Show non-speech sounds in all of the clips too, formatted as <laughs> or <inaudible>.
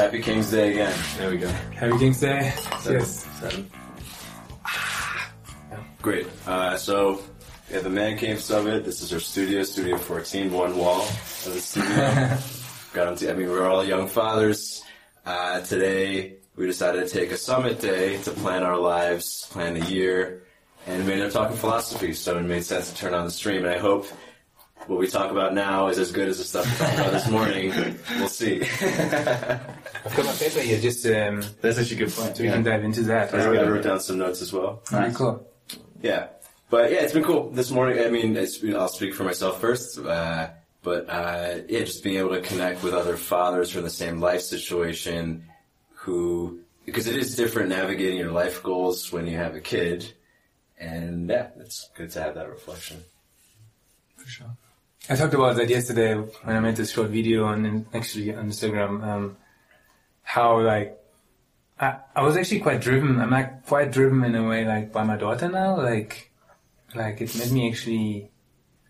Happy King's Day again. There we go. Happy King's Day. Yes. Seven. Great. Uh, so, we have the Man Cave Summit. This is our studio, Studio 14, one wall of the studio. <laughs> Got into, I mean, we're all young fathers. Uh, today, we decided to take a summit day to plan our lives, plan the year, and we ended up talking philosophy, so it made sense to turn on the stream. And I hope what we talk about now is as good as the stuff we talked about this morning. We'll see. I've got my paper here Just um, that's actually a good point. we can dive into that. I wrote, down some notes as well. Very cool. Yeah, but yeah, it's been cool this morning. I mean, it's, I'll speak for myself first, uh, but uh, yeah, just being able to connect with other fathers from the same life situation, who because it is different navigating your life goals when you have a kid, and yeah, it's good to have that reflection. For sure. I talked about that yesterday when I made this short video on actually on Instagram. Um, how like I, I was actually quite driven. I'm like quite driven in a way like by my daughter now. Like like it made me actually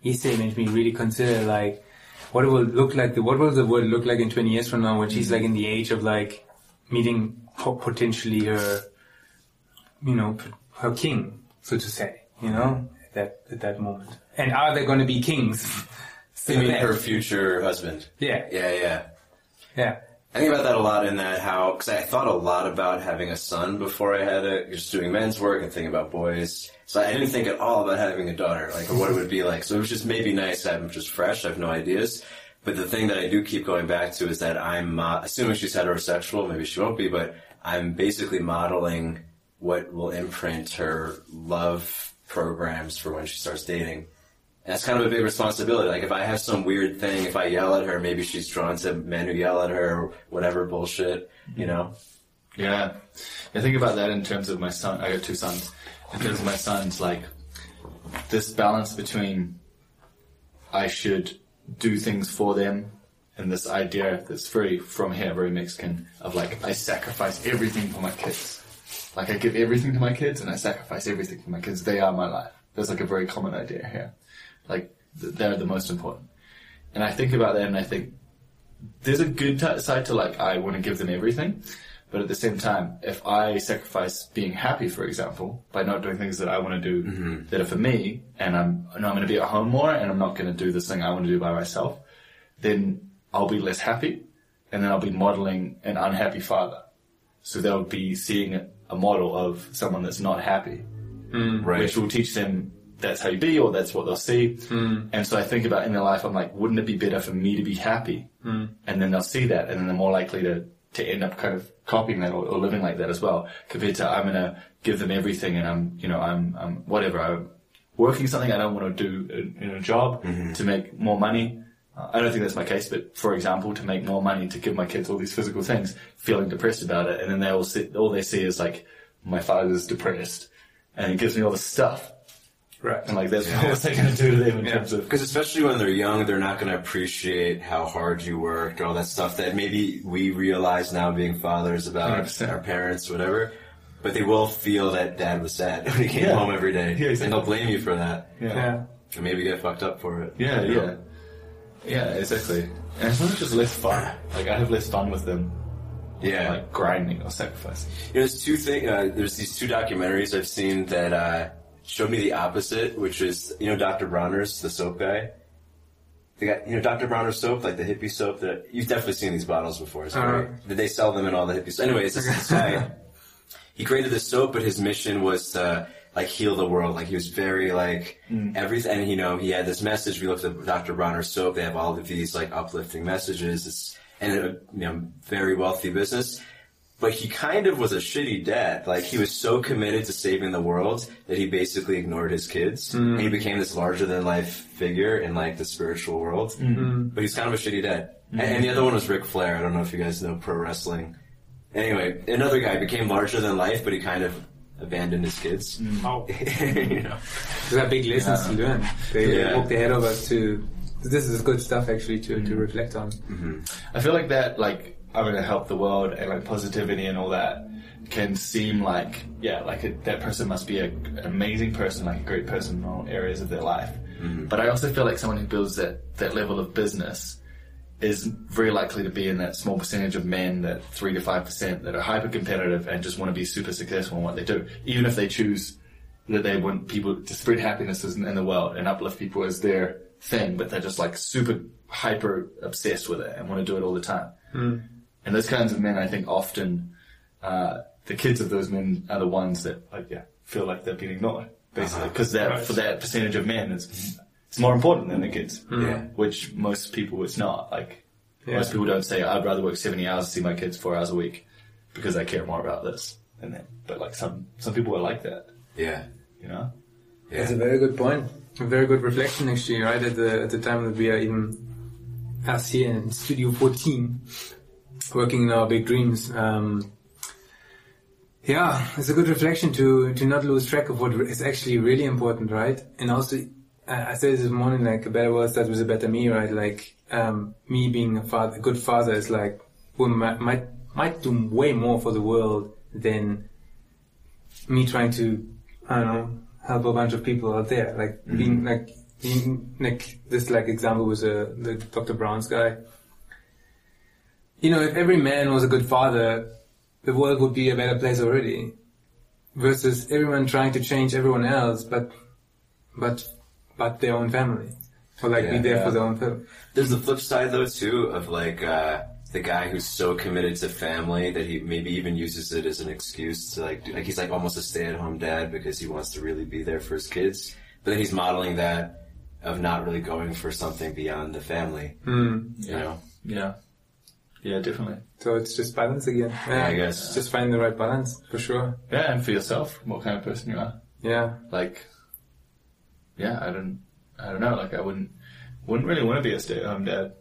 yesterday made me really consider like what it will look like. What will the world look like in 20 years from now when she's like in the age of like meeting potentially her, you know, her king, so to say. You know, at that at that moment. And are there going to be kings? <laughs> I mean, her future husband. Yeah, Yeah, yeah. yeah. I think about that a lot in that how, because I thought a lot about having a son before I had it, just doing men's work and thinking about boys. So I didn't think at all about having a daughter, like, or what it would be like. So it was just maybe nice to have just fresh. I have no ideas. But the thing that I do keep going back to is that I'm, uh, assuming she's heterosexual, maybe she won't be, but I'm basically modeling what will imprint her love programs for when she starts dating. That's kind of a big responsibility. Like if I have some weird thing, if I yell at her, maybe she's drawn to men who yell at her or whatever bullshit, you know? Yeah. I think about that in terms of my son. I got two sons. In terms of my sons, like this balance between I should do things for them and this idea that's very from here, very Mexican, of like I sacrifice everything for my kids. Like I give everything to my kids and I sacrifice everything for my kids. They are my life. There's like a very common idea here. Like they're the most important. And I think about that and I think there's a good t- side to like I want to give them everything, but at the same time, if I sacrifice being happy, for example, by not doing things that I want to do mm-hmm. that are for me, and I'm and I'm going to be at home more, and I'm not going to do this thing I want to do by myself, then I'll be less happy, and then I'll be modeling an unhappy father. So they'll be seeing a model of someone that's not happy, hmm. Right. which will teach them that's how you be or that's what they'll see. Hmm. And so I think about in their life, I'm like, wouldn't it be better for me to be happy? Hmm. And then they'll see that and then they're more likely to, to end up kind of copying that or, or living like that as well compared to I'm going to give them everything and I'm, you know, I'm, I'm whatever. I'm working something I don't want to do in, in a job mm-hmm. to make more money. Uh, I don't think that's my case, but for example, to make more money to give my kids all these physical things, feeling depressed about it, and then they all see, all they see is like, my father's depressed, and it gives me all this stuff. Right. And like, that's what's that going to do to them in Yeah. terms of. Because especially when they're young, they're not going to appreciate how hard you worked or all that stuff that maybe we realize now being fathers about 100%. our parents, whatever. But they will feel that dad was sad <laughs> when he came Yeah. home every day. Yeah, exactly. And they'll blame you for that. Yeah. And maybe get fucked up for it. Yeah, You yeah. Yeah, exactly. And it's not just less fun. Like, I have less fun with them, Yeah. like, grinding or sacrificing. You know, there's two thing. Uh, there's these two documentaries I've seen that uh, showed me the opposite, which is you know Dr. Bronner's the soap guy. They got you know Dr. Bronner's soap, like the hippie soap. That you've definitely seen these bottles before. So Uh-huh. Did they sell them in all the hippies? Anyways, this, <laughs> this guy, he created this soap, but his mission was to like heal the world. Like he was very like mm. everything. And you know, he had this message. We you look at Dr. Bronner's soap, they have all of these like uplifting messages. It's and a you know very wealthy business. But he kind of was a shitty dad. Like he was so committed to saving the world that he basically ignored his kids. Mm. And he became this larger than life figure in like the spiritual world. Mm. But he's kind of a shitty dad. And, and the other one was Ric Flair. I don't know if you guys know pro wrestling. Anyway, another guy became larger than life, but he kind of abandoned his kids. Mm. Oh. you know. These are big lessons to learn. They Yeah. walked ahead of us to. This is good stuff actually to, to mm. reflect on. Mm-hmm. I feel like that, like, I'm going to help the world and like positivity and all that can seem like, yeah, like a, that person must be a, an amazing person, like a great person in all areas of their life. Mm-hmm. But I also feel like someone who builds that, that level of business is very likely to be in that small percentage of men, that three to five percent that are hyper competitive and just want to be super successful in what they do, even if they choose that they want people to spread happiness in in the world and uplift people as their thing, but they're just like super hyper obsessed with it and want to do it all the time. Hmm. And those kinds of men, I think, often uh, the kids of those men are the ones that, like, yeah, feel like they're being ignored, basically, uh-huh. because that Right. for that percentage of men, it's mm-hmm. It's more important than the kids. Yeah. Which most people, it's not. Like Yeah. most people don't say, "I'd rather work seventy hours to see my kids four hours a week because I care more about this than that. But like some some people are like that, Yeah. you know. That's a very good point. A very good reflection, actually, right? At the at the time that we are even us here in Studio 14, working in our big dreams. Um, yeah, it's a good reflection to to not lose track of what is actually really important, right? And also, I I said this morning, like a better world starts with a better me, right? Like um, me being a father, a good father is like who might might might do way more for the world than me trying to, I don't know, help a bunch of people out there. Like being like being like this like example was uh, the Dr. Brown's guy. You know, if every man was a good father, the world would be a better place already. Versus everyone trying to change everyone else, but but but their own family, or like be there yeah. for their own family. There's the flip side though too of like uh, the guy who's so committed to family that he maybe even uses it as an excuse to like do, like he's like almost a stay-at-home dad because he wants to really be there for his kids, but then he's modeling that of not really going for something beyond the family. Hmm. You know, Yeah, yeah, definitely. So it's just balance again. Yeah, I guess. just finding the right balance for sure. Yeah, and for yourself, what kind of person you are. Yeah. Like, yeah, I don't, I don't know. Like, I wouldn't, wouldn't really want to be a stay-at-home dad.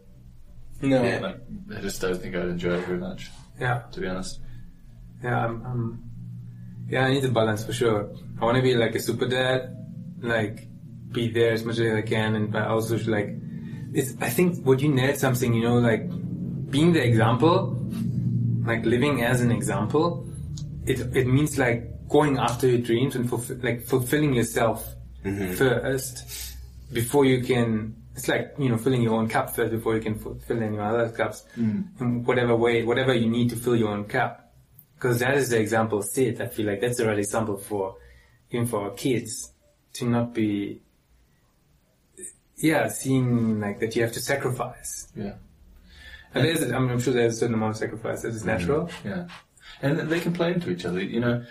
No. Yeah. Like, I just don't think I'd enjoy it very much, Yeah. to be honest. Yeah, I'm, I'm, yeah, I need the balance for sure. I want to be like a super dad, like be there as much as I can, and but also like, it's. I think what you nailed something, you know, like being the example, like living as an example. It it means like going after your dreams and fulfill, like fulfilling yourself Mm-hmm. first before you can. It's like you know filling your own cup first before you can fill any other cups mm. in whatever way, whatever you need to fill your own cup because that is the example Sid. I feel like that's the right example for even for our kids to not be yeah seeing like that you have to sacrifice Yeah. and there's I mean, I'm sure there's a certain amount of sacrifice that is mm-hmm. natural Yeah, and they can play into each other. You know,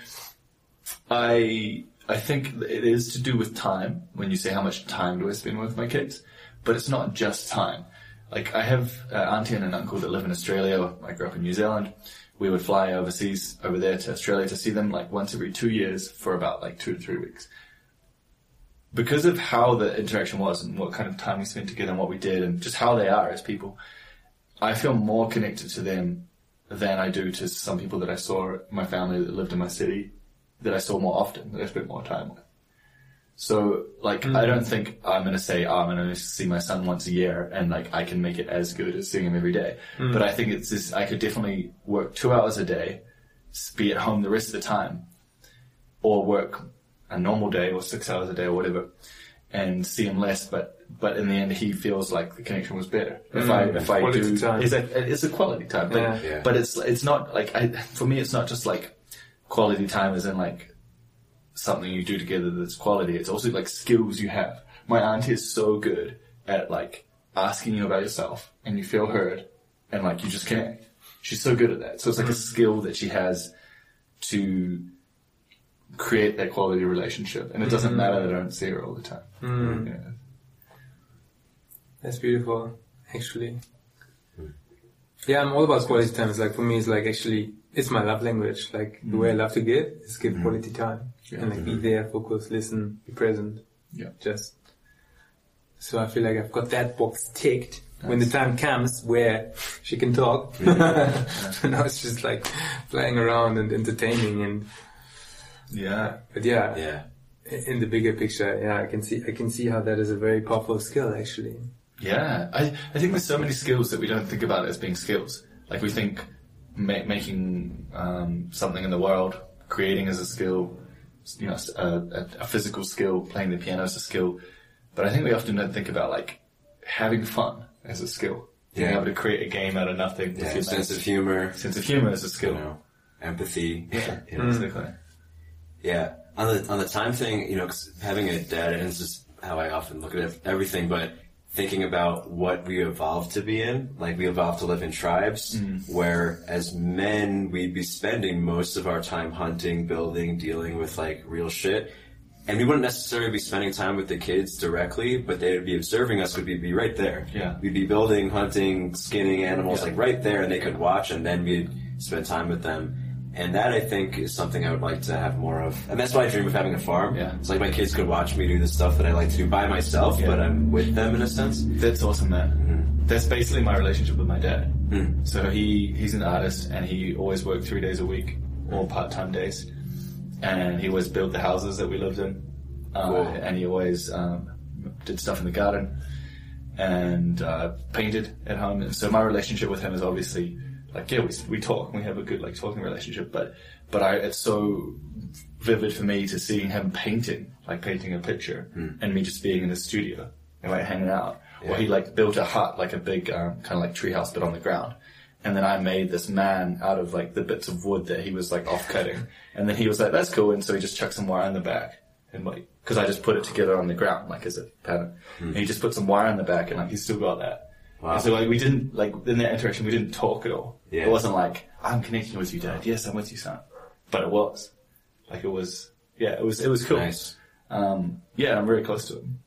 I I think it is to do with time. When you say how much time do I spend with my kids, but it's not just time. Like I have auntie and an uncle that live in Australia. I grew up in New Zealand. We would fly overseas over there to Australia to see them like once every two years for about like two to three weeks. Because of how the interaction was and what kind of time we spent together and what we did and just how they are as people, I feel more connected to them than I do to some people that I saw my family that lived in my city that I saw more often, that I spent more time with. So, like, I hmm. don't think I'm gonna say, oh, I'm gonna see my son once a year and like I can make it as good as seeing him every day. Hmm. But I think it's this, I could definitely work two hours a day, be at home the rest of the time, or work a normal day or six hours a day or whatever, and see him less. But but in the end, he feels like the connection was better if I hmm. if I do. time. It's a it's a quality time, but Yeah. Yeah. but it's it's not like I for me it's not just like quality time in like something you do together that's quality. It's also like skills you have. My auntie is so good at like asking you about yourself and you feel heard and like you just connect. She's so good at that. So it's like a skill that she has to create that quality relationship. And it doesn't mm. matter that I don't see her all the time. Mm. Yeah. that's beautiful actually yeah I'm all about quality time it's like for me it's like actually it's my love language like the way I mm-hmm. love to give is give mm-hmm. quality time Yeah. and like be mm-hmm. there focus listen be present Yeah. just so I feel like I've got that box ticked. When the time comes where she can talk, <laughs> now it's just like playing around and entertaining and Yeah. but yeah, yeah. in the bigger picture, yeah, I can see I can see how that is a very powerful skill actually. Yeah, I, I think there's so many skills that we don't think about as being skills. Like we think ma- making um, something in the world, creating as a skill, you know, a, a, a physical skill, playing the piano is a skill. But I think we often don't think about like having fun as a skill. Being able to create a game out of nothing Yeah, sense of humor, sense of humor is a you skill. know, empathy. Yeah, you <laughs> know. exactly. Yeah, on the on the time thing, you know, 'cause having a dad, and this is how I often look at everything, but thinking about what we evolved to be in, like we evolved to live in tribes, Mm. where as men we'd be spending most of our time hunting, building, dealing with like real shit. And we wouldn't necessarily be spending time with the kids directly, but they'd be observing us. We'd be, be right there. Yeah. We'd be building, hunting, skinning animals, Yeah. like right there, and they could watch, and then we'd spend time with them. And that I think is something I would like to have more of. And that's why I dream of having a farm. Yeah. It's like my kids could watch me do the stuff that I like to do by myself, Yeah. but I'm with them in a sense. That's awesome, man. Mm-hmm. That's basically my relationship with my dad. Mm. So he he's an artist, and he always worked three days a week, all part time days, and he always built the houses that we lived in, uh, Cool. and he always um, did stuff in the garden, and uh, painted at home. And so my relationship with him is obviously like yeah, we we talk, we have a good like talking relationship, but but I it's so vivid for me to seeing him painting, like painting a picture, and me just being in the studio and like hanging out. Or he like built a hut, like a big um, kind of like treehouse, but on the ground. And then I made this man out of like the bits of wood that he was like off cutting. And then he was like, "That's cool." And so he just chucked some wire in the back, and like because I just put it together on the ground like as a pattern. And he just put some wire in the back, and like he's still got that. Wow. And so like we didn't like in that interaction we didn't talk at all. Yeah. It wasn't like I'm connecting with you, Dad. Yes, I'm with you, son. But it was like it was. Yeah, it was. It was cool. Nice. Um, yeah, I'm very close to him.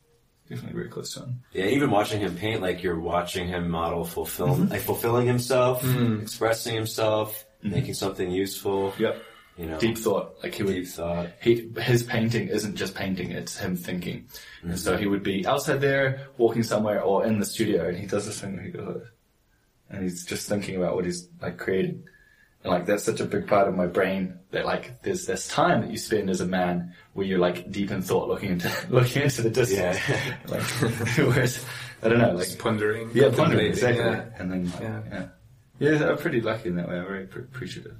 Definitely very close to him. Yeah, even watching him paint, like you're watching him model fulfill, mm-hmm. like fulfilling himself, mm-hmm. expressing himself, mm-hmm. making something useful. Yep. You know, Deep thought. Like he would. deep thought. He, his painting isn't just painting; it's him thinking. And mm-hmm. so he would be outside there, walking somewhere, or in the studio, and he does this thing where he goes, and he's just thinking about what he's like creating. And like that's such a big part of my brain that like there's this time that you spend as a man where you're like deep in thought, looking into <laughs> looking into the distance. Yeah. <laughs> like <laughs> whereas I don't know, like Just pondering. yeah, pondering exactly. Yeah. And then like, Yeah. yeah. yeah, I'm pretty lucky in that way. I'm very pre- appreciative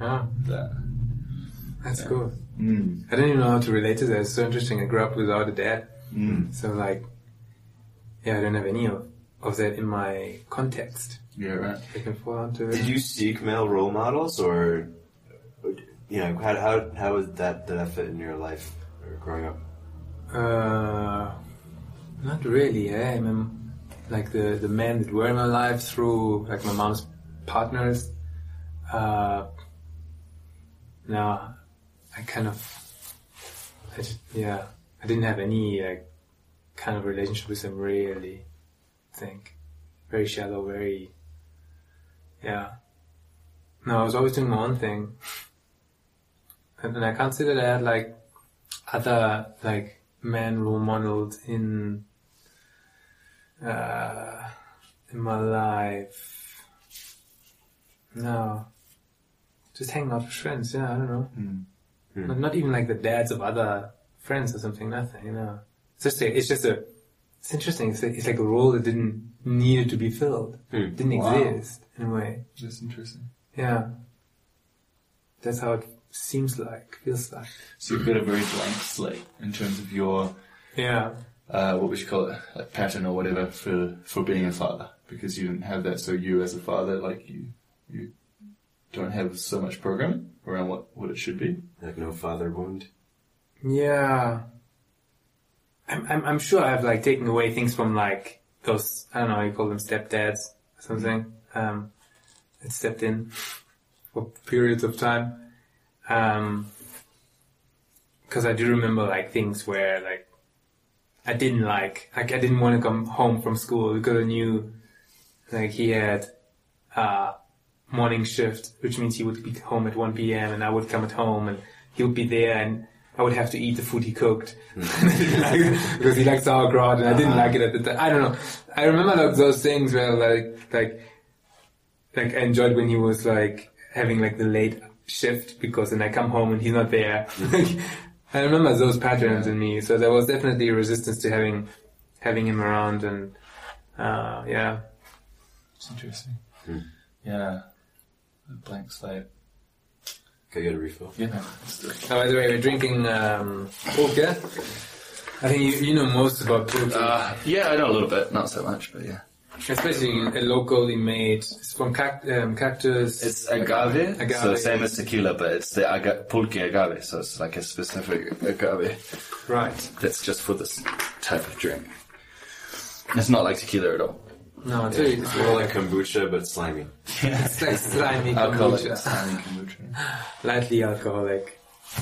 Of that. that's cool. Mm. I didn't even know how to relate to that. It's so interesting. I grew up without a dad. Mm. So like, yeah, I don't have any of, of that in my context. Yeah, right. I can fall onto it. Did you seek male role models, or you know, how how how was that did that fit in your life or growing up? Uh, not really. Eh? I mean, like the the men that were in my life through like my mom's partners. Uh, no, I kind of, I just, yeah, I didn't have any like kind of relationship with them. Really, I think very shallow, very, yeah. No, I was always doing my own thing, <laughs> and then I can't say that I had like other like men role models in uh, in my life. No, just hanging out with friends. Yeah, I don't know. Mm. Hmm. Not, not even like the dads of other friends or something. Nothing. You know. It's just a, it's just a. It's interesting. It's, a, it's like a role that didn't needed to be filled. Hmm. Didn't Wow. exist in a way. That's interesting. Yeah. That's how it seems like, feels like. So you've got a very blank slate in terms of your Yeah. uh, what would you call it, like pattern or whatever for for being a father, because you didn't have that. So you, as a father, like you, you don't have so much programming around what what it should be. Like no father wound. Yeah. I'm, I'm, I'm sure I've like taken away things from like those, I don't know, you call them stepdads or something, um, that stepped in for periods of time. Um, cause I do remember like things where like I didn't like, like I didn't want to come home from school because I knew like he had, uh, morning shift, which means he would be home at 1 p.m. and I would come at home and he would be there and I would have to eat the food he cooked hmm. <laughs> because he likes sauerkraut and I didn't like it at the time. I don't know. I remember like those things where like like like I enjoyed when he was like having like the late shift because then I come home and he's not there. Hmm. <laughs> I remember those patterns in me, so there was definitely a resistance to having having him around and uh, yeah. It's interesting. Hmm. Yeah, a blank slate. Can I get a refill? Yeah, man. Let's do it. Oh, by the way, we're drinking um, pulque. I think you, you know most about pulque. Uh, yeah, I know a little bit, not so much, but yeah. especially a locally made. It's from cact- um, cactus. It's agave, Agave. so same as tequila, but it's the aga- pulque agave, so it's like a specific agave right. that's just for this type of drink. It's not like tequila at all. No, it's, really, It's more like kombucha, but slimy. <laughs> it's like slimy Alcoholic kombucha. slimy kombucha. <laughs> Lightly alcoholic,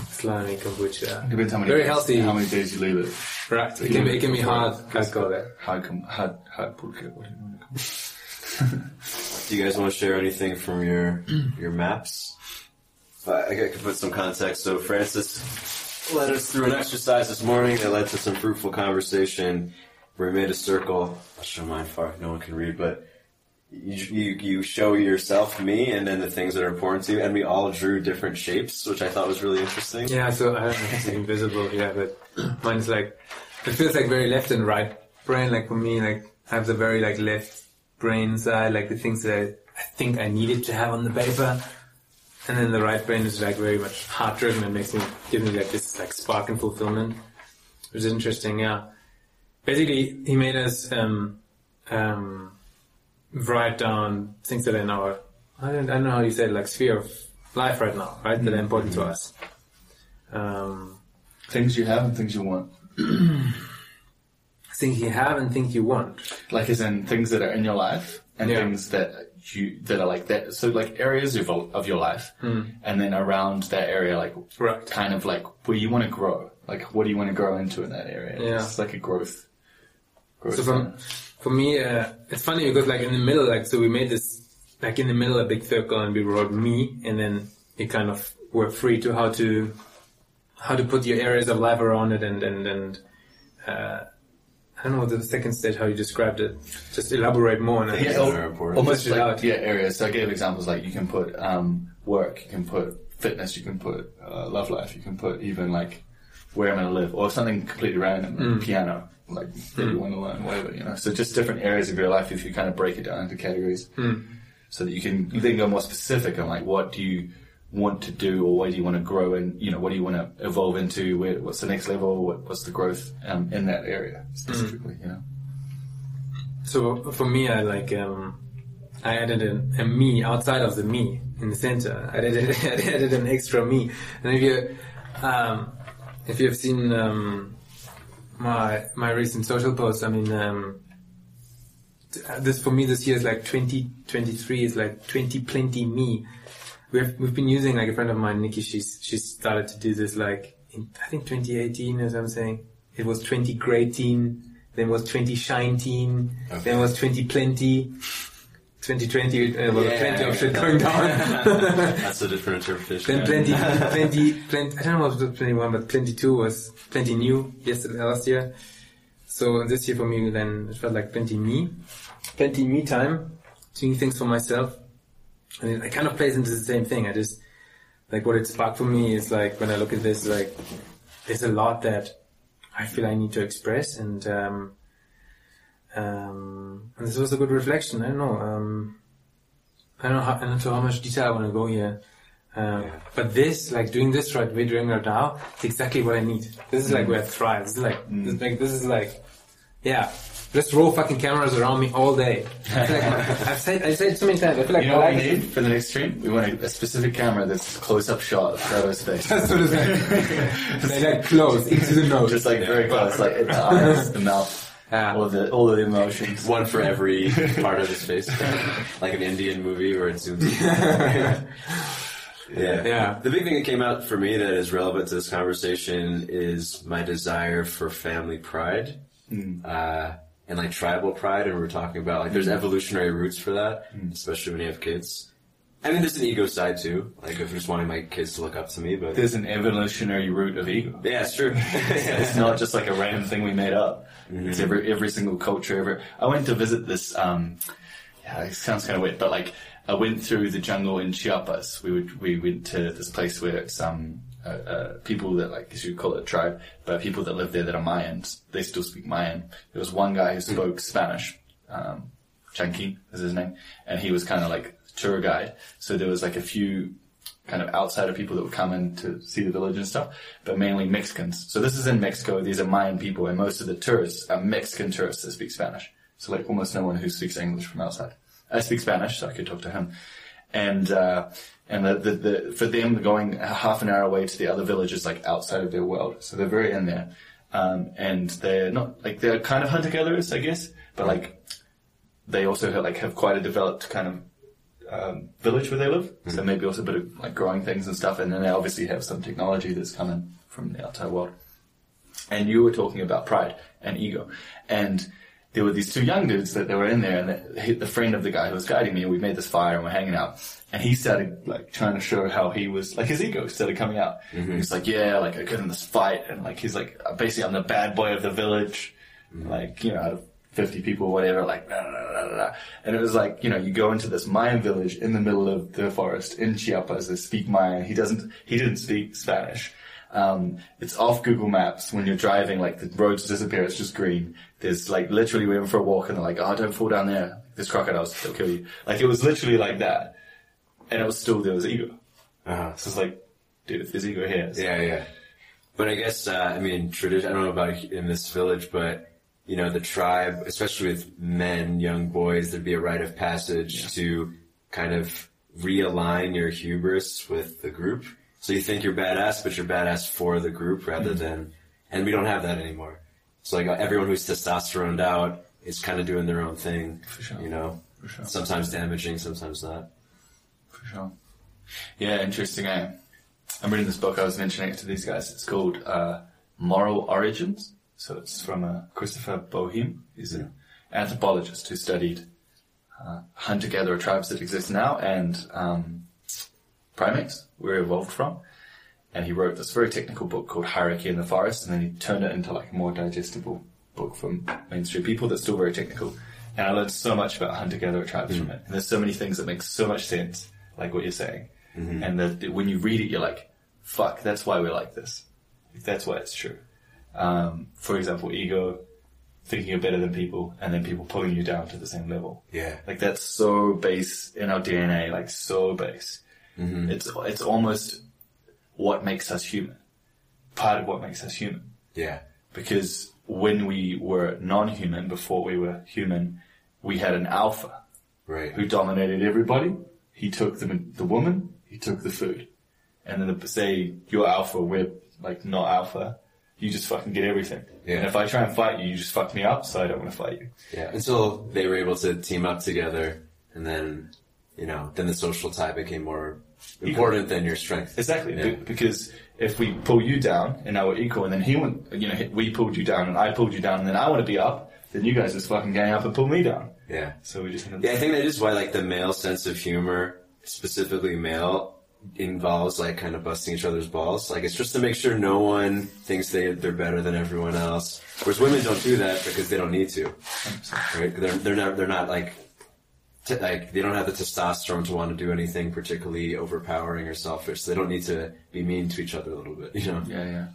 slimy kombucha. Depends how many Very days, healthy. How many days you leave it? Right. It can, be- it can be hard alcoholic. Hard, com- hard, hard pulque. What do you want to it? <laughs> Do you guys want to share anything from your <clears throat> your maps? Uh, I could put some context. So Francis led us through an exercise this morning that led to some fruitful conversation. We made a circle. I'll show mine far. No one can read, but you, you you show yourself, me, and then the things that are important to you, and we all drew different shapes, which I thought was really interesting. Yeah, so I don't know if it's invisible here, but mine's like, it feels like very left and right brain. Like for me, like I have the very like left brain side, like the things that I, I think I needed to have on the paper. And then the right brain is like very much heart driven and makes me, gives me like this like spark and fulfillment, which is interesting, yeah. Basically, he made us, um, um, write down things that are in our, I don't, I don't know how you say it, like sphere of life right now, right? That are important to us. Um, Things you have and things you want. <clears throat> things you have and things you want. Like as in things that are in your life and Yeah. things that you that are like that. So like areas of of your life, and then around that area, like Right. kind of like where you want to grow. Like what do you want to grow into in that area? Yeah. It's like a growth. Growth So for, for me, uh, it's funny because like in the middle, like, so we made this, like in the middle, a big circle and we wrote me and then you kind of were free to how to, how to put your areas of life around it and, and, and, uh, I don't know the second stage, how you described it. Just elaborate more on it. Yeah. that are important. almost Push it like out. yeah areas. So I gave examples like you can put um, work, you can put fitness, you can put uh, love life, you can put even like where I'm going to live, or something completely random, Mm. piano, like that you want to learn, whatever you know. So just different areas of your life if you kind of break it down into categories, Mm. so that you can then go more specific on like what do you want to do or where do you want to grow and you know what do you want to evolve into where what's the next level what, what's the growth um, in that area specifically you know So for me, I like um, I added a, a me outside of the me in the center. I added <laughs> I added an extra me. And if you um, if you have seen um, my my recent social posts, I mean, um, this for me this year is like 2023 is like 20 plenty me. We've we've been using like a friend of mine, Nikki. She's she's started to do this like in I think 2018 as I'm saying. It was 20 great teen, then was 20 shine teen, then was 20 plenty. 2020 uh, was Yeah. plenty of shit going down. <laughs> That's a different interpretation. Then plenty, <laughs> plenty, plenty. I don't know what was plenty one, but 22 was plenty new yesterday, last year. So this year for me, then it felt like plenty me, plenty me time, doing things for myself, and it, it kind of plays into the same thing. I just like what it sparked for me is like when I look at this, like there's a lot that I feel I need to express, and um, um, and this was a good reflection. I don't know. Um, I don't know how, I don't know how much detail I want to go here. Um, But this, like doing this right, we're doing right now, is exactly what I need. This is like where I thrive. This is like, this, is like, this is like, yeah. Just roll fucking cameras around me all day. <laughs> I feel like my- I've said, I've said it so many times. I feel like You know what we need for the next stream? We want a, a specific camera that's close-up shot of Trevor's <laughs> face. That's what it's like. they <laughs> like close into the nose. Just like very close, like the eyes, the mouth, Yeah. all of the all of the emotions. <laughs> One for every <laughs> part of his face, like an Indian movie where it zooms. in. <laughs> yeah, Yeah. The big thing that came out for me that is relevant to this conversation is my desire for family pride, mm. uh, and like tribal pride. And we were talking about like there's mm. evolutionary roots for that, mm. especially when you have kids. I mean, there's an ego side too. Like if just wanting my kids to look up to me, but There's an evolutionary root of ego. yeah, it's true. <laughs> It's <laughs> not just like a random thing we made up. It's every every single culture. Every I went to visit this. Um, yeah, it sounds kind of weird, but like I went through the jungle in Chiapas. We would we went to this place where it's um uh, uh, people that like as you call it a tribe, but people that live there that are Mayans. They still speak Mayan. There was one guy who spoke Spanish. Um, Chunky is his name, and he was kind of like tour guide. So there was like a few kind of outsider people that would come in to see the village and stuff, but mainly Mexicans. So this is in Mexico. These are Mayan people, and most of the tourists are Mexican tourists that speak Spanish. So like almost no one who speaks English from outside. I speak Spanish, so I could talk to him. And, uh, and the, the, the, for them going half an hour away to the other village is like outside of their world. So they're very in there. Um, and they're not, like, they're kind of hunter-gatherers, I guess, but like, they also have, like, have quite a developed kind of, um, village where they live. So hmm. maybe also a bit of like growing things and stuff. And then they obviously have some technology that's coming from the outside world. And you were talking about pride and ego. And there were these two young dudes that they were in there and the, he- the friend of the guy who was guiding me, and we made this fire and we're hanging out. And he started like trying to show how he was, like his ego started coming out. Mm-hmm. He's like, yeah, like I got in this fight and like he's like, basically I'm the bad boy of the village. Mm-hmm. Like, you know, 50 people, whatever, like, da, da, da. and it was like, you know, you go into this Mayan village in the middle of the forest in Chiapas, they speak Mayan. He doesn't, he didn't speak Spanish. Um, it's off Google Maps when you're driving, like the roads disappear, it's just green. There's like literally we went for a walk and they're like, oh, don't fall down there. There's crocodiles, they'll kill you. Like it was literally like that. And it was still, there was ego. Uh-huh. So it's like, dude, if there's ego here, it's- Yeah, yeah. But I guess, uh, I mean, tradition, I don't know about in this village, but, you know, the tribe, especially with men, young boys, there'd be a rite of passage to kind of realign your hubris with the group. So you think you're badass, but you're badass for the group rather than, and we don't have that anymore. So like everyone who's testosteroned out is kind of doing their own thing, For sure. you know? For sure. Sometimes damaging, sometimes not. For sure. Yeah, interesting. Eh? I'm reading this book. I was mentioning it to these guys. It's called uh, Moral Origins. So it's from uh, Christopher Boehm. He's an anthropologist who studied uh, hunter-gatherer tribes that exist now and um, primates, where it evolved from. And he wrote this very technical book called Hierarchy in the Forest, and then he turned it into like a more digestible book for mainstream people that's still very technical. And I learned so much about hunter-gatherer tribes from it. And there's so many things that make so much sense, like what you're saying. And that when you read it, you're like, fuck, that's why we're like this. That's why it's true. Um, for example, ego, thinking you're better than people, and then people pulling you down to the same level. Yeah. Like that's so base in our DNA, like so base. It's it's almost what makes us human. Part of what makes us human. Yeah. Because when we were non-human, before we were human, we had an alpha Right. who dominated everybody. He took the the woman, he took the food, and then the, say you're alpha, we're like not alpha. You just fucking get everything. Yeah. And if I try and fight you, you just fuck me up. So I don't want to fight you. Yeah, until they were able to team up together, and then, you know, then the social tie became more important than your strength. Exactly, Yeah. be- because if we pull you down and now we're equal, and then he went, you know, we pulled you down and I pulled you down, and then I want to be up, then you guys just fucking gang up and pull me down. Yeah. So we just Yeah, I think that is why, like, the male sense of humor, specifically male, involves, like, kind of busting each other's balls. Like, it's just to make sure no one thinks they, they're better than everyone else. Whereas women don't do that because they don't need to. Right? They're, they're not, they're not, like, t- like, they don't have the testosterone to want to do anything particularly overpowering or selfish. So they don't need to be mean to each other a little bit, you know? yeah, yeah.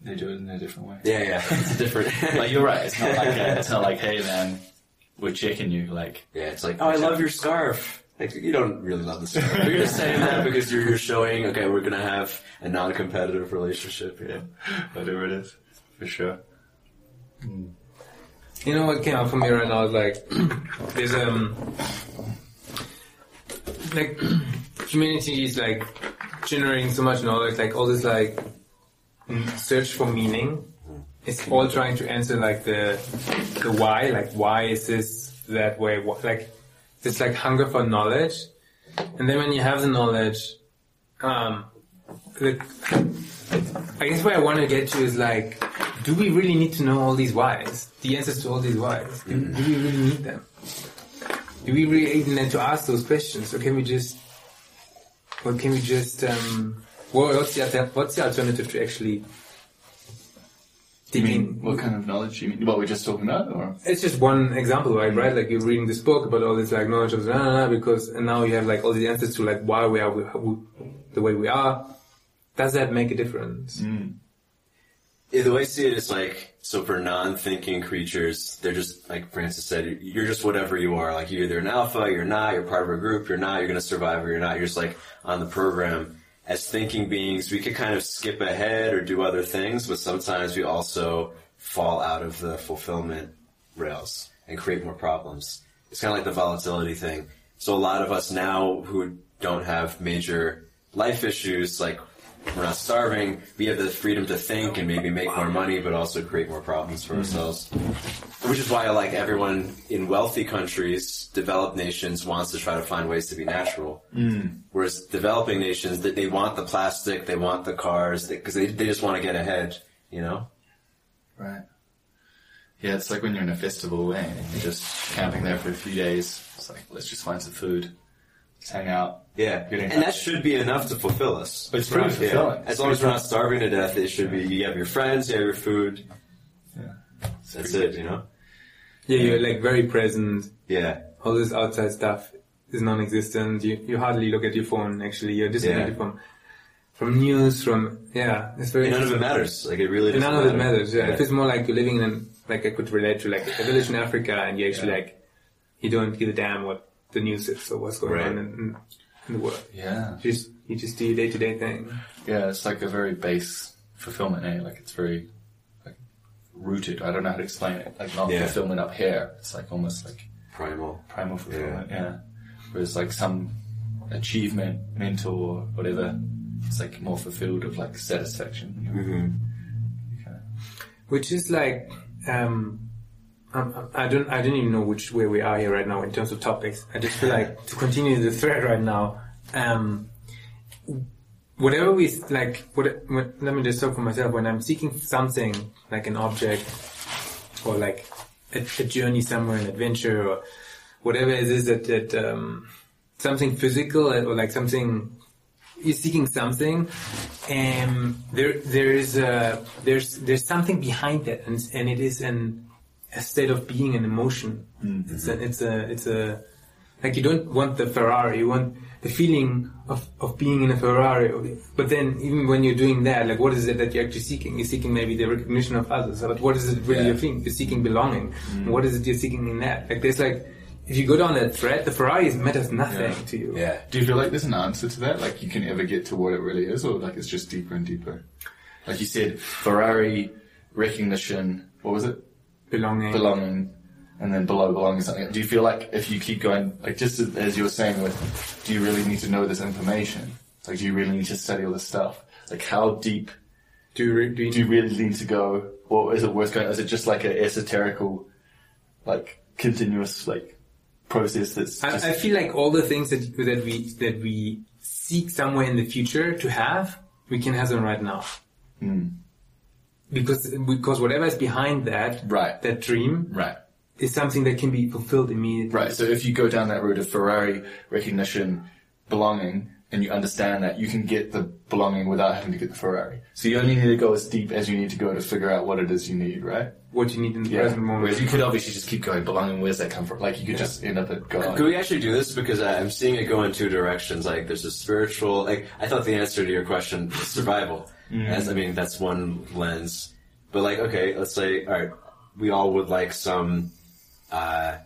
They do it in a different way. Yeah, yeah. <laughs> It's a different. like you're right. It's not like uh it's not like <laughs> hey man, we're checking you. Like Yeah, it's like, oh, I love your scarf. Like, you don't really love the story. You're just saying that because you're, you're showing, okay, we're gonna have a non-competitive relationship here. whatever it is, for sure. You know what came up for me right now is like <clears throat> there's um like <clears throat> humanity is like generating so much knowledge, like all this like search for meaning. It's all trying to answer like the the why, like why is this that way? What, like this like hunger for knowledge, and then when you have the knowledge, um, the, I guess where I want to get to is like, do we really need to know all these whys? The answers to all these whys? Do, do we really need them? Do we really even need to ask those questions, or can we just, or can we just, um, what's the what's the alternative to actually Do you mean what kind of knowledge? You mean what we're just talking about, or It's just one example, right? Right? Like you're reading this book about all this like knowledge of nah, nah, nah, because and now you have like all these answers to like why we are we, who- the way we are. Does that make a difference? Mm. Yeah, the way I see it is like, so for non-thinking creatures, they're just, like Francis said, you're just whatever you are. Like, you're either an alpha, you're not, you're part of a group, you're not, you're gonna survive or you're not. You're just like on the program. As thinking beings, we could kind of skip ahead or do other things, but sometimes we also fall out of the fulfillment rails. and create more problems. It's kind of like the volatility thing. So a lot of us now who don't have major life issues, like we're not starving, we have the freedom to think and maybe make more money, but also create more problems for hmm. ourselves. Which is why, I like everyone in wealthy countries, developed nations wants to try to find ways to be natural. Hmm. Whereas developing nations, that they want the plastic, they want the cars, because they, they just want to get ahead. You know? Right. Yeah, it's like when you're in a festival eh, and you're just camping there for a few days. It's like, let's just find some food. Let's hang out. Yeah, Getting and that hungry. should be enough to fulfill us. But it's pretty Yeah. fulfilling. As long as we're not starving to death, it should be you have your friends, you have your food. Yeah. That's it, you know? Yeah, you're like very present. Yeah. All this outside stuff is non-existent. You you hardly look at your phone. Actually, you're disconnected Yeah. from from news. From yeah, it's very. And none of it matters. Like it really And doesn't none of it matters. Yeah. it feels more like you're living in an, like I could relate to like a village in Africa, and you actually Yeah. like you don't give a damn what the news is or what's going Right. on in, in, in the world. Yeah. You just you just do your day to day thing. Yeah, it's like a very base fulfillment, eh? Like it's very like rooted. I don't know how to explain it. Like not Yeah. fulfillment up here. It's like almost like Primal. primal fulfillment. Yeah. Whereas like some achievement, mental or whatever, it's like more fulfilled of like satisfaction. Mm-hmm. Okay. which is like um, um, I don't I don't even know which way we are here right now in terms of topics. I just feel like to continue the thread right now. Um, whatever we like, what, what, let me just talk for myself. When I'm seeking something like an object or like a, a journey somewhere, an adventure or whatever it is that that um, something physical or like something you're seeking something, and there there is a there's there's something behind that, and and it is an a state of being, an emotion. Mm-hmm. It's a it's a it's a like you don't want the Ferrari, you want the feeling of, of being in a Ferrari. But then even when you're doing that, like what is it that you're actually seeking? You're seeking maybe the recognition of others. But what is it really Yeah. you're feeling? You're seeking belonging. Mm-hmm. What is it you're seeking in that? Like there's like if you go down that thread, the Ferrari matters nothing Yeah. to you. Yeah. Do you feel like there's an answer to that? Like you can ever get to what it really is, or like it's just deeper and deeper? Like you said, Ferrari recognition. What was it? Belonging. belonging, and then below belonging something. Do you feel like if you keep going, like just as- you were saying, with, do you really need to know this information? Like, do you really need to study all this stuff? Like, how deep do you, re- do you do you really need to go, or is it worth going? Is it just like an esoterical, like continuous like process that's just I, I feel like all the things that that we that we seek somewhere in the future to have, we can have them right now. Hmm. Because because whatever is behind that Right. that dream right? is something that can be fulfilled immediately. Right. So if you go down that route of Ferrari recognition, belonging, and you understand that, you can get the belonging without having to get the Ferrari. So you only need to go as deep as you need to go to figure out what it is you need, right? What you need in the Yeah. present moment. Whereas you could obviously just keep going, belonging, where's that come from? Like you could just end up at God. Could we actually do this? Because I- I'm seeing it go in two directions. Like, there's a spiritual. Like, I thought the answer to your question was survival. As I mean, that's one lens. But like, okay, let's say, all right, we all would like some uh,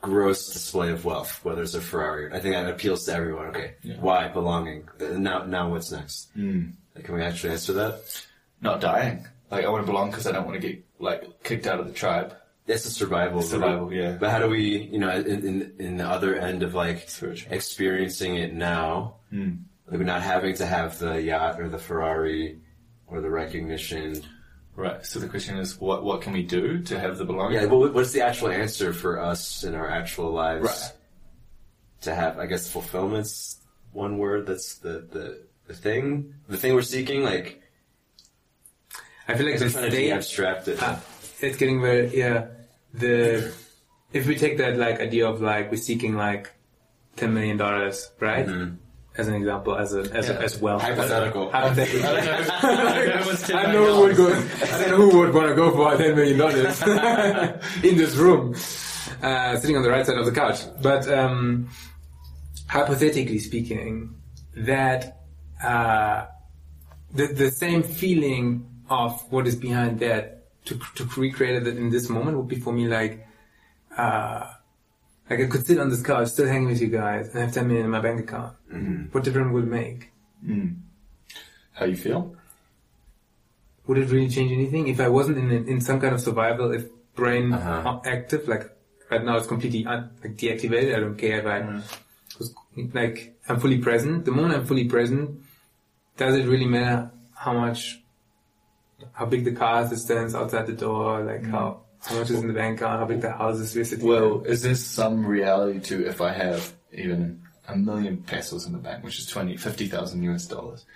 gross display of wealth, whether it's a Ferrari. I think that appeals to everyone. Okay, why belonging? Uh, Now, now what's next? Like, can we actually answer that? Not dying. Like I want to belong because I don't want to get like kicked out of the tribe. That's a survival. Survival, route. yeah. But how do we, you know, in, in, in the other end of like Spiritual. experiencing it now, like not having to have the yacht or the Ferrari or the recognition. Right. So the question is, what what can we do to have the belonging? Yeah, what, what's the actual answer for us in our actual lives Right. to have? I guess fulfillment's one word. That's the the the thing, the thing we're seeking. Like, I feel like I'm the trying to state de-abstract it. Ah, it's getting very yeah. The if we take that like idea of like we're seeking like ten million dollars, right? As an example, as a as, Yeah. a, as well. Hypothetical. <laughs> Hypothetical. I don't know. <laughs> I know who would go. I don't know who would want to go for ten million dollars <laughs> in this room, uh, sitting on the right side of the couch. But um, hypothetically speaking, that uh, the the same feeling of what is behind that to to recreate it in this moment would be for me like. Uh, like I could sit on this couch, still hanging with you guys, and have 10 million in my bank account. Mm-hmm. What difference would it make? Mm. How you feel? would it really change anything if I wasn't in in some kind of survival, if brain Uh-huh. active, like right now it's completely un- like deactivated. I don't care if I mm. was like I'm fully present. The moment I'm fully present, does it really matter how much, how big the car is that stands outside the door, like mm. how how much is in the bank how big the house is? We're sitting Well, is there some reality to if I have even a million pesos in the bank, which is 20, 50,000 US dollars,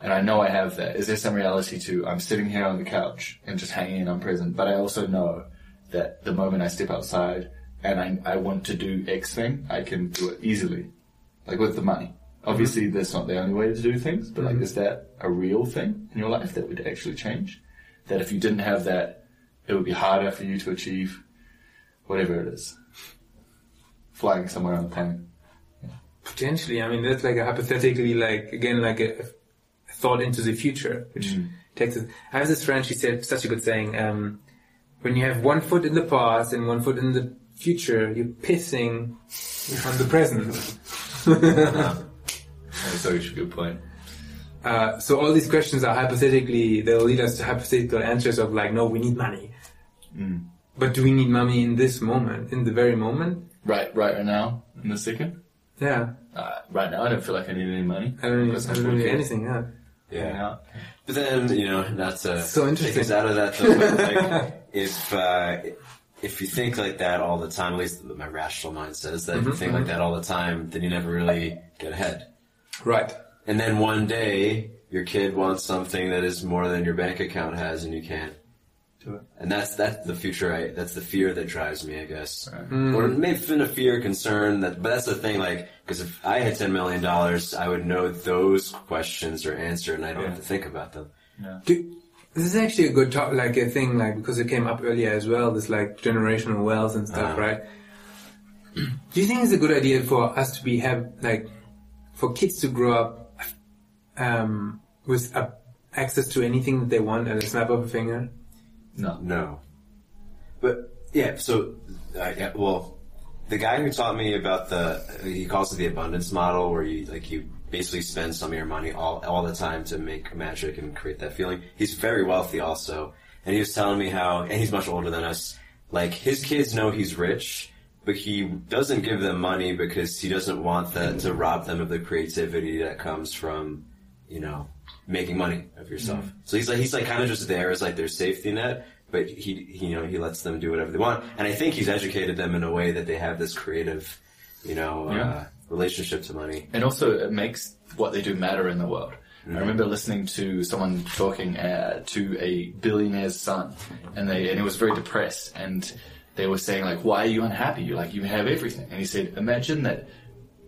and I know I have that, is there some reality to I'm sitting here on the couch and just hanging and I'm present, but I also know that the moment I step outside and I, I want to do X thing, I can do it easily, like with the money. Obviously, mm-hmm. that's not the only way to do things, but like, mm-hmm. is that a real thing in your life that would actually change? That if you didn't have that, it would be harder for you to achieve whatever it is. Flying somewhere on a plane. Potentially, I mean that's like a hypothetically, like again, like a, a thought into the future, which takes us. I have this friend. She said such a good saying. Um, when you have one foot in the past and one foot in the future, you're pissing on the present. That's such a good point. Uh, so all these questions are hypothetically, they'll lead us to hypothetical answers of like, no, we need money. But do we need money in this moment, in the very moment? Right, right right now, in the second. Yeah, Uh, right now, I don't feel like I need any money. I don't need, I don't need anything. Yeah, Yeah. But then, you know, that's to So interesting. take out of that though, like, <laughs> if, uh, if you think like that all the time, at least my rational mind says that if you think like that all the time, then you never really get ahead. right. And then one day, your kid wants something that is more than your bank account has and you can't. Do it. And that's, that's the future, I, that's the fear that drives me, I guess. Right. Or maybe it's been a fear, concern that, but that's the thing, like, because if I had $10 million, I would know those questions are answered and I don't Yeah. have to think about them. Do, this is actually a good talk, like a thing, like because it came up earlier as well. This like generational wealth and stuff, Uh-huh. right? <clears throat> Do you think it's a good idea for us to be have like for kids to grow up um, with uh, access to anything that they want at a snap of a finger? No. No. But yeah, so uh, yeah, well, the guy who taught me about the he calls it the abundance model, where you like you basically spend some of your money all all the time to make magic and create that feeling. He's very wealthy also, and he was telling me how, and he's much older than us. Like his kids know he's rich, but he doesn't give them money because he doesn't want that to rob them of the creativity that comes from, you know, making money of yourself. So he's like he's like kind of just there as like their safety net, but he, he you know he lets them do whatever they want, and I think he's educated them in a way that they have this creative, you know, Yeah. uh, relationship to money. And also, it makes what they do matter in the world. I remember listening to someone talking uh, to a billionaire's son, and they and he was very depressed, and they were saying like, "Why are you unhappy? You like you have everything." And he said, "Imagine that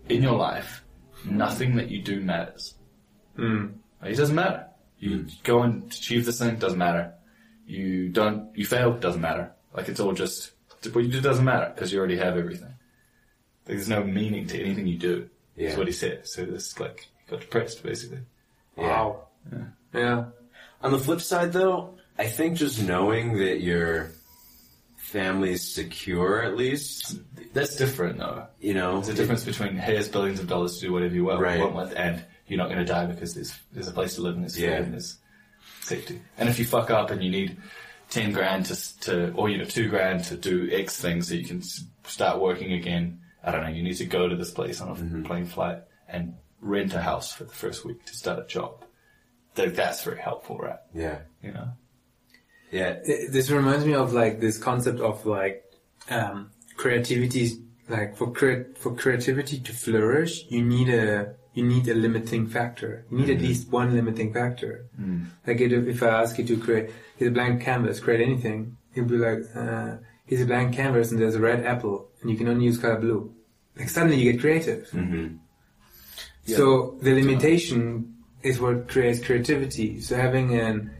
in your life, nothing that you do matters. Like, it doesn't matter. You hmm. go and achieve this thing, doesn't matter. You don't, you fail, doesn't matter. Like it's all just what you do doesn't matter because you already have everything. Like, there's no meaning to anything you do. Yeah. That's what he said. So this like he got depressed basically. Wow. Yeah. On the flip side, though, I think just knowing that your family's secure, at least, That's different though. you know, There's a difference between here's billions of dollars to do whatever you want, Right. want with, and you're not going to die because there's there's a place to live and there's food Yeah. and there's safety. And if you fuck up and you need ten grand to to or you know two grand to do X thing so you can s- start working again, I don't know. You need to go to this place on a Mm-hmm. plane flight and rent a house for the first week to start a job. Like, that's very helpful, right? Yeah, You know. yeah, Th- This reminds me of like this concept of like um, creativity. Like for crea- for creativity to flourish, you need a you need a limiting factor. You need at least one limiting factor. Like if, if I ask you to create, here's a blank canvas, create anything, you'll be like, uh, here's a blank canvas and there's a red apple, and you can only use color blue. Like suddenly you get creative. hmm So the limitation is what creates creativity. So having an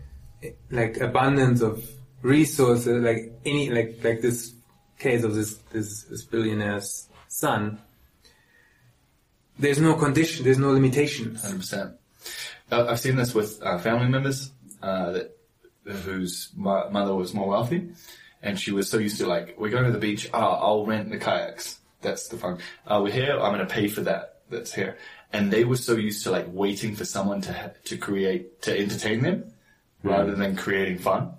like abundance of resources, like any like like this case of this this, this billionaire's son, there's no condition, there's no limitations. Hundred percent. Uh, I've seen this with uh, family members uh, that whose mo- mother was more wealthy, and she was so used to like we're going to the beach. Oh, I'll rent the kayaks. That's the fun. Uh, we're here. I'm going to pay for that. That's here. And they were so used to like waiting for someone to ha- to create to entertain them, rather than creating fun,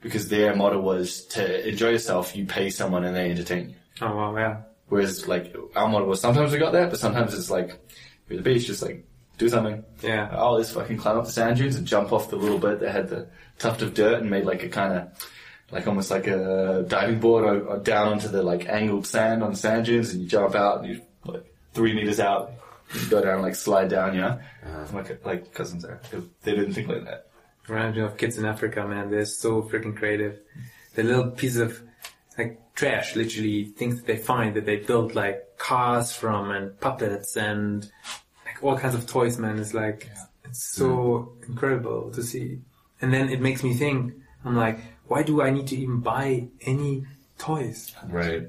because their motto was to enjoy yourself. You pay someone and they entertain you. Oh wow, yeah. Whereas like our model was sometimes we got that, but sometimes it's like you're at the beach, just like do something. Yeah. Oh, let's fucking climb up the sand dunes and jump off the little bit that had the tuft of dirt and made like a kind of like almost like a diving board or, or down onto the like angled sand on the sand dunes and you jump out and you like three meters out. You go down, like slide down, you know. Uh-huh. Like like cousins there, they, didn't think like that. Reminds me of kids in Africa, man. They're so freaking creative. The little piece of trash, literally things that they find that they build like cars from and puppets and like all kinds of toys, man. It's like it's so incredible to see. And then it makes me think. I'm like, why do I need to even buy any toys? Right.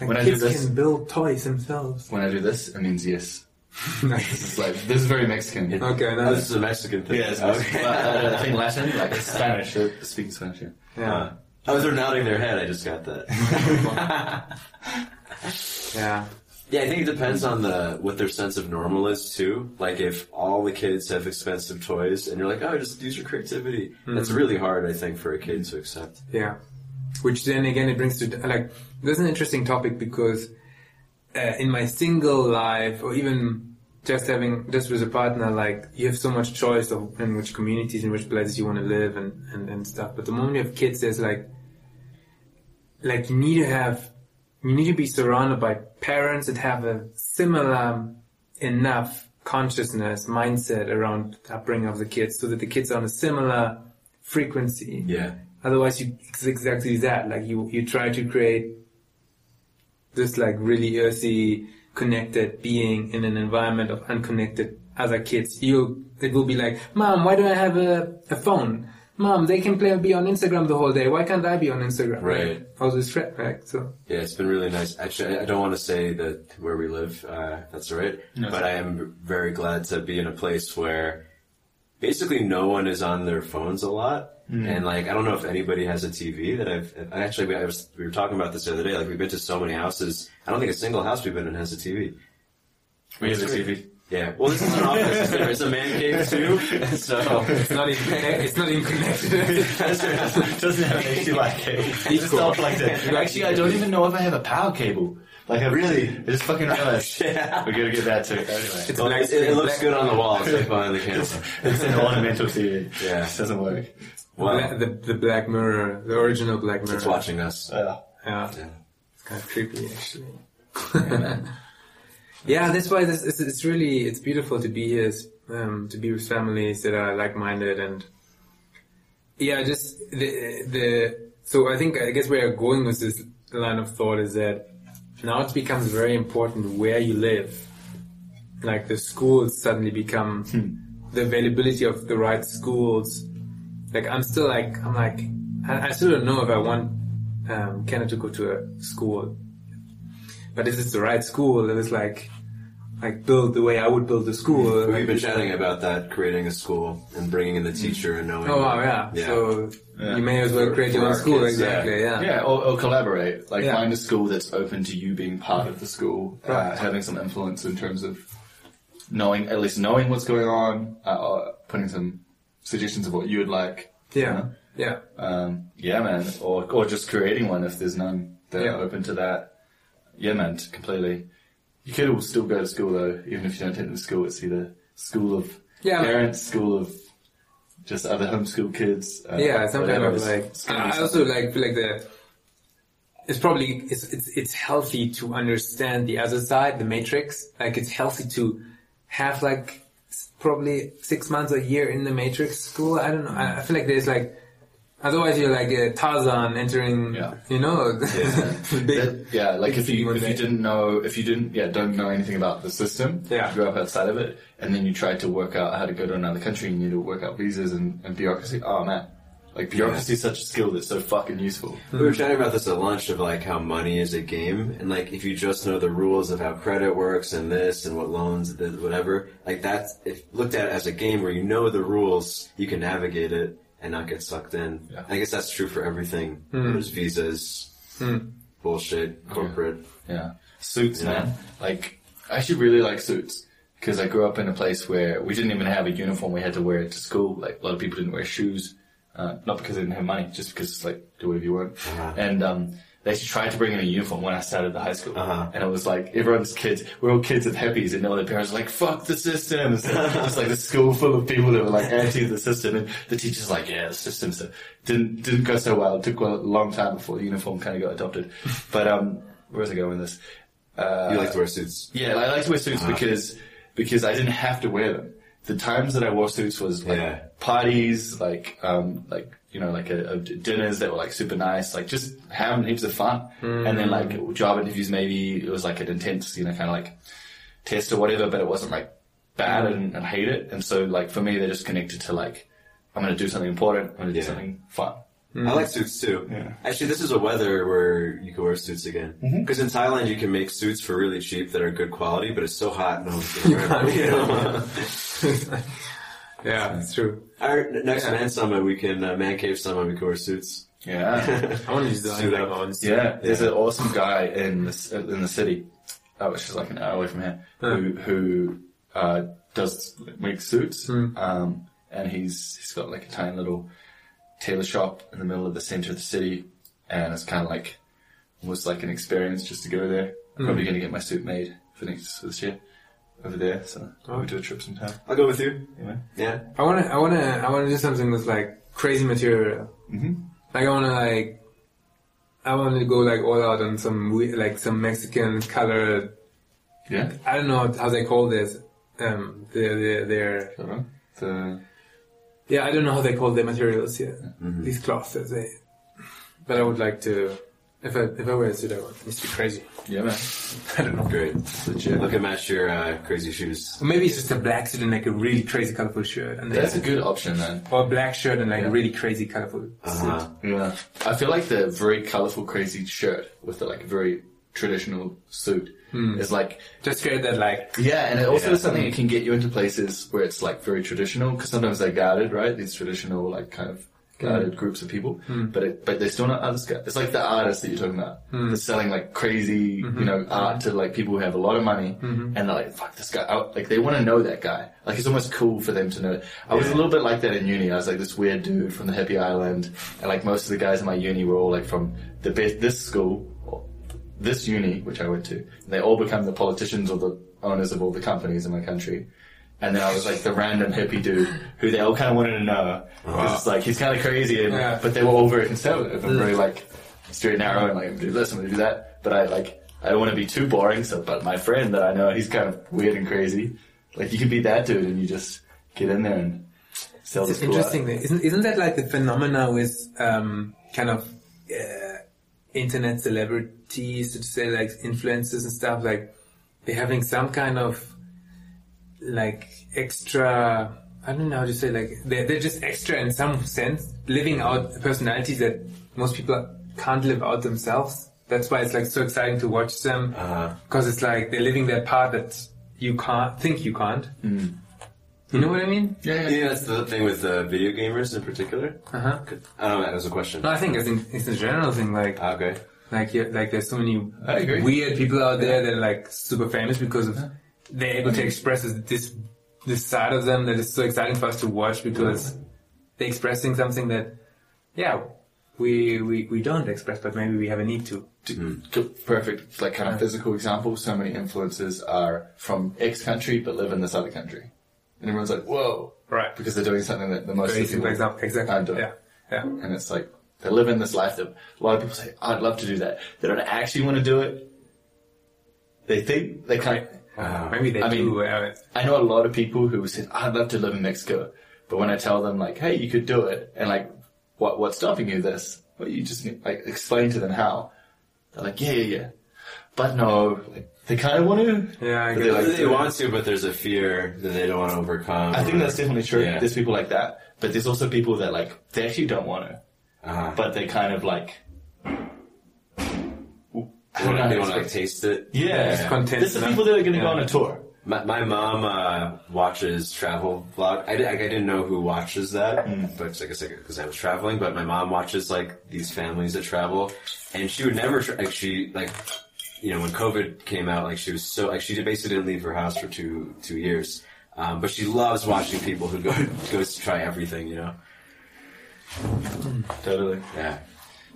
Like When I do kids this- can build toys themselves. When I do this, it means yes. nice. <laughs> It's like this is very Mexican. Okay, Oh, this is a Mexican thing. Yeah, it's okay. uh, I think Latin, like <laughs> Spanish. They're speaking Spanish. Yeah. yeah, Uh, oh, they're nodding their head. I just got that. <laughs> yeah. Yeah, I think it depends on the what their sense of normal is too. Like if all the kids have expensive toys and you're like, oh, just use your creativity. That's really hard, I think, for a kid to accept. Yeah. Which then again it brings to like there's an interesting topic because uh, in my single life or even just having just with a partner like you have so much choice of in which communities in which places you want to live and, and, and stuff. But the moment you have kids there's like like you need to have you need to be surrounded by parents that have a similar enough consciousness mindset around the upbringing of the kids so that the kids are on a similar frequency Yeah. Otherwise, you it's exactly that. Like you, you try to create this like really earthy, connected being in an environment of unconnected other kids. You, it will be like, Mom, why do I have a, a phone? Mom, they can play be on Instagram the whole day. Why can't I be on Instagram? Right. All this threat, right? So Yeah, it's been really nice. Actually, I- I don't want to say that where we live, uh, that's all right. No, but I am very glad to be in a place where basically no one is on their phones a lot. Hmm. And like, I don't know if anybody has a TV that I've, I actually, I was, we were talking about this the other day. Like, we've been to so many houses. I don't think a single house we've been in has a TV. We have a TV. Yeah. Well, this is an office. There's a man cave too. <laughs> So. it's not even connected. It's not even connected. <laughs> Doesn't have an HDMI cable. It's just all plugged in. Actually, I don't even know if I have a power cable. Like, I <laughs> really, I just fucking <laughs> realized. Yeah. We're gonna get that too. Anyway, It's Well, black it, it looks good on the wall. It's like behind the <laughs> camera. it's an ornamental TV. Yeah. It doesn't work. Wow. Bla- the the Black Mirror, the original Black Mirror. It's watching us. Yeah. Yeah. Yeah. It's kind of creepy, actually. yeah, that's why this it's, it's really it's beautiful to be here, um, to be with families that are like-minded, and yeah, just the the. So I think I guess where I'm going with this line of thought is that now it becomes very important where you live. Like the schools suddenly become the availability of the right schools. Like I'm still like I'm like I, I still don't know if I want um, Kenneth to go to a school. But if it's the right school, then it's like, like build the way I would build a school. We've been chatting about that, creating a school and bringing in the teacher and knowing. Oh wow, yeah. Yeah. So Yeah. you may as well create your own school. kids, exactly. Yeah. Yeah, or, or collaborate. Like Yeah. find a school that's open to you being part of the school, uh, having some influence in terms of knowing, at least knowing what's going on, uh, or putting some suggestions of what you would like. Yeah. Yeah. Um, yeah, man. Or or just creating one if there's none that Yeah. are open to that. Yeah, man. Completely. Your could will still go to school though, even if you don't take them to school. It's either school of Yeah, parents, school of just other homeschool kids. Uh, yeah, some of like. it's gonna be I also like feel like the. It's probably it's it's it's healthy to understand the other side, the matrix. Like it's healthy to have like probably six months a year in the matrix school. I don't know. I, I feel like there's like. Otherwise, you're like a Tarzan entering, Yeah. you know, <laughs> the big, That- yeah, like if you if you didn't know if you didn't yeah don't know anything about the system, Yeah. you grew up outside of it, and then you tried to work out how to go to another country and you need to work out visas and, and bureaucracy. Oh man, like bureaucracy is such a skill that's so fucking useful. We were chatting about this at lunch of like how money is a game, and like if you just know the rules of how credit works and this and what loans, whatever, like that's if looked at as a game where you know the rules, you can navigate it and not get sucked in. Yeah. I guess that's true for everything. There's visas, bullshit, corporate. Yeah, suits, Yeah. man. Like I actually really like suits because I grew up in a place where we didn't even have a uniform. We had to wear to school. Like a lot of people didn't wear shoes, uh, not because they didn't have money, just because it's like do whatever you want. Uh-huh. And um, they actually tried to bring in a uniform when I started the high school. Uh-huh. And it was like, everyone's kids, we're all kids of hippies, and all their parents were like, fuck the system. It's just like <laughs> the school full of people that were like anti the system, and the teacher's like, yeah, the system. So didn't, didn't go so well. It took a long time before the uniform kind of got adopted. <laughs> But, um, where was I going with this? you like to wear suits. Yeah, I like to wear suits Uh-huh. because because I didn't have to wear them. The times that I wore suits was like Yeah. parties, like um, like you know, like a, a dinners that were like super nice, like just having heaps of fun. Hmm. And then like job interviews, maybe it was like an intense, you know, kind of like test or whatever, but it wasn't like bad and, and hate it. And so like for me, they're just connected to like I'm gonna do something important, I'm gonna do something fun. Hmm. I like suits too. Yeah. Actually, this is a weather where you can wear suits again. Mm-hmm. Because in Thailand, you can make suits for really cheap that are good quality, but it's so hot, no one's gonna <laughs> wear them. You <laughs> know? yeah, it's true. Our next man summit, we can uh, man cave summit. We can wear suits. Yeah. <laughs> I want to design Suit up. on. Yeah, there's an awesome guy in the, in the city, uh, which is like an hour away from here, who who uh, does make suits, um, and he's he's got like a tiny little tailor shop in the middle of the center of the city, and it's kind of like almost like an experience just to go there. I'm probably going to get my suit made for next for this year over there, so we'll do a trip sometime. I'll go with you. Yeah. Yeah. I wanna, I wanna, I wanna do something with like crazy material. Mhm. Like I wanna like, I wanna go like all out on some we- like some Mexican colored. Yeah. I don't know how they call this. Um, they're, they're, they're the yeah, I don't know how they call their materials here. These cloths they. But I would like to, if I if I wear a suit, I want it needs to be crazy. yeah man, <laughs> I don't know. Great. legit. Look at match your uh, crazy shoes. Or maybe it's just a black suit and like a really crazy colorful shirt, and That's a good option then. or a black shirt and like a really crazy colorful Uh-huh. suit. Yeah. I feel like the very colorful, crazy shirt with the like very traditional suit is like, Just create that like yeah, and it also is something that can get you into places where it's like very traditional because sometimes they're guarded, right? These traditional like kind of guarded mm. groups of people, mm. but it, but they're still not artists. It's like the artists that you're talking about. Mm. They're selling like crazy, mm-hmm. you know, art to like people who have a lot of money, mm-hmm. and they're like, fuck this guy. I- Like they want to know that guy. Like it's almost cool for them to know. I was a little bit like that in uni. I was like this weird dude from the hippie island, and like most of the guys in my uni were all like from the best this school this uni, which I went to, And they all become the politicians or the owners of all the companies in my country. And then I was like the random hippie dude who they all kind of wanted to know. 'Cause It's like, he's kind of crazy, and, Yeah. but they were all very conservative and very like straight and narrow and like, I'm gonna do this, I'm gonna do that. But I like, I don't want to be too boring, so, but my friend that I know, he's kind of weird and crazy. Like, you can be that dude and you just get in there and sell It's interesting. Isn't isn't that like the phenomena with um, kind of uh, internet celebrities, to say like influencers and stuff? Like they're having some kind of like extra. I don't know how to say like they're, they're just extra in some sense, living out personalities that most people can't live out themselves. That's why it's like so exciting to watch them Uh-huh. because it's like they're living that part that you can't think you can't. You know what I mean? Yeah, yeah. Yeah, that's the thing with uh, video gamers in particular. Uh huh. I don't know. That was a question. No, I think it's, in, it's a general thing. Like, Ah, Okay. like, yeah, like there's so many weird people out there that are like super famous because of they're able to express this this side of them that is so exciting for us to watch because they're expressing something that, yeah, we we we don't express, but maybe we have a need to. Good- Perfect, like kind of physical example. So many influencers are from X country but live in this other country, and everyone's like, "Whoa!" Right. Because they're doing something that the most Very of people example. Exactly. aren't doing. Yeah. Yeah. And it's like they live in this life that a lot of people say, "I'd love to do that." They don't actually want to do it. They think they kind. Uh, Maybe they I mean- do. Uh, I know a lot of people who said, "I'd love to live in Mexico," but when I tell them like, "Hey, you could do it," and like, "What what's stopping you?" This, well, you just need, like explain to them how. They're like, "Yeah, yeah, yeah," but no, like, they kind of want to. yeah. I But get they're like- they want to, but there's a fear that they don't want to overcome. I think that's definitely true. Yeah. There's people like that, but there's also people that like they actually don't want to, Uh, but they kind of like. I they don't know. want to how to like taste it. Yeah, content There's the people that are going to go on a tour. My, my mom uh, watches travel vlog. I, di- I didn't know who watches that, but I guess because I was traveling. But my mom watches like these families that travel, and she would never tra- like she like you know when COVID came out, like she was so like she basically didn't leave her house for two two years. Um, but she loves watching people who go goes to try everything. You know, Totally. yeah.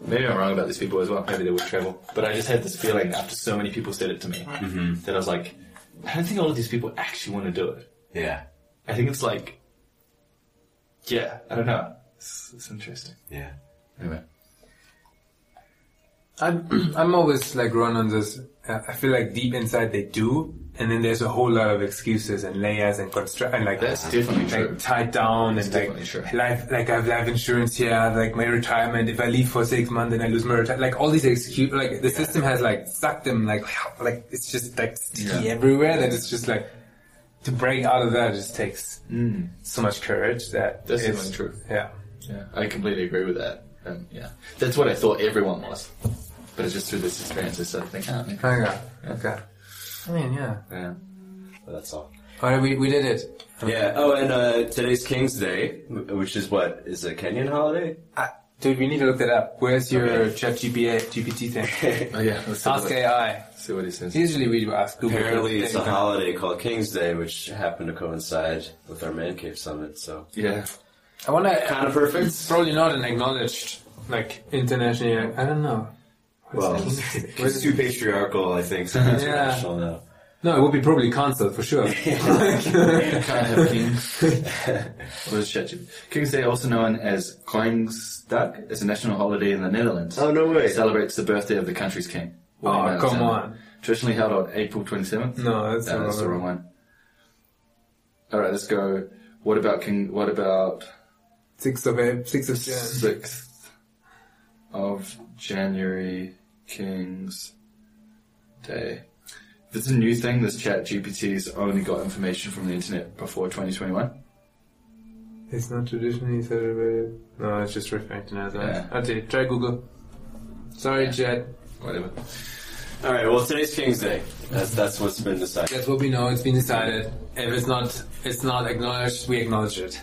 Maybe I'm wrong about these people as well. Maybe they would travel, but I just had this feeling after so many people said it to me that I was like, I don't think all of these people actually want to do it. Yeah. I think it's like, yeah, I don't know. It's, it's interesting. Yeah. Anyway, I'm <clears throat> I'm always like run on this. Uh, I feel like deep inside they do, and then there's a whole lot of excuses and layers and construct and like that's definitely true. like tied down That's and like true. life like I have life insurance here, like my retirement. If I leave for six months, then I lose my retirement. Like all these excuse, like the system has like sucked them like like it's just like sticky Yeah. everywhere. That it's just like to break out of that just takes so much courage. That That's is- definitely true. Yeah. Yeah, I completely agree with that. Um, yeah, that's what I thought everyone was, but it's just through this experience I started thinking, oh. Okay. Okay. I mean, yeah. Yeah. But that's all. All right, we we did it. Yeah. Oh, and uh, today's King's Day, which is what is a Kenyan holiday. Uh, dude, we need to look that up. Where's your Okay. Chat GPA, GPT thing? <laughs> Oh yeah, let's see Ask what, AI. see what he says. Usually we do ask Google. Apparently, it's a holiday called King's Day, which happened to coincide with our Man Cave Summit. So Yeah, I wonder. kind of perfect. It's probably not an acknowledged, like internationally. I don't know. What is Well, King's Day? What it's too patriarchal, I think. So it's Yeah. international now. No, it would be probably cancelled for sure. can't have kings. what is ChatGPT? Day, also known as Koningsdag, is a national holiday in the Netherlands. Oh no way! It celebrates the birthday of the country's king. William oh, come on. Traditionally held on April 27th. No, that's No, the that's the wrong wrong one. one. All right, let's go. What about King? What about Sixth of April, sixth of Jan. sixth of January, King's Day? If it's a new thing, this Chat GPT's only got information from the internet before 2021. It's not traditionally celebrated. No, it's just referring to Netherlands. Yeah. Okay, try Google. Sorry, Chat. Whatever. All right. Well, today's King's Day. That's that's what's been decided. That's what we know. It's been decided. If it's not, it's not acknowledged. We acknowledge it.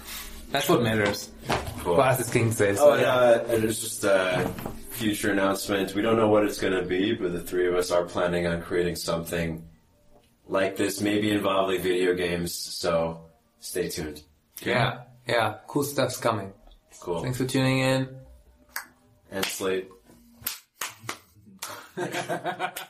That's what matters. Cool. For us, it's King's Day. Oh, So, and, uh, and it's just a future announcement. We don't know what it's going to be, but the three of us are planning on creating something like this, maybe involving video games. So stay tuned. yeah, yeah, cool stuff's coming. Cool. Thanks for tuning in. And Slate. <laughs>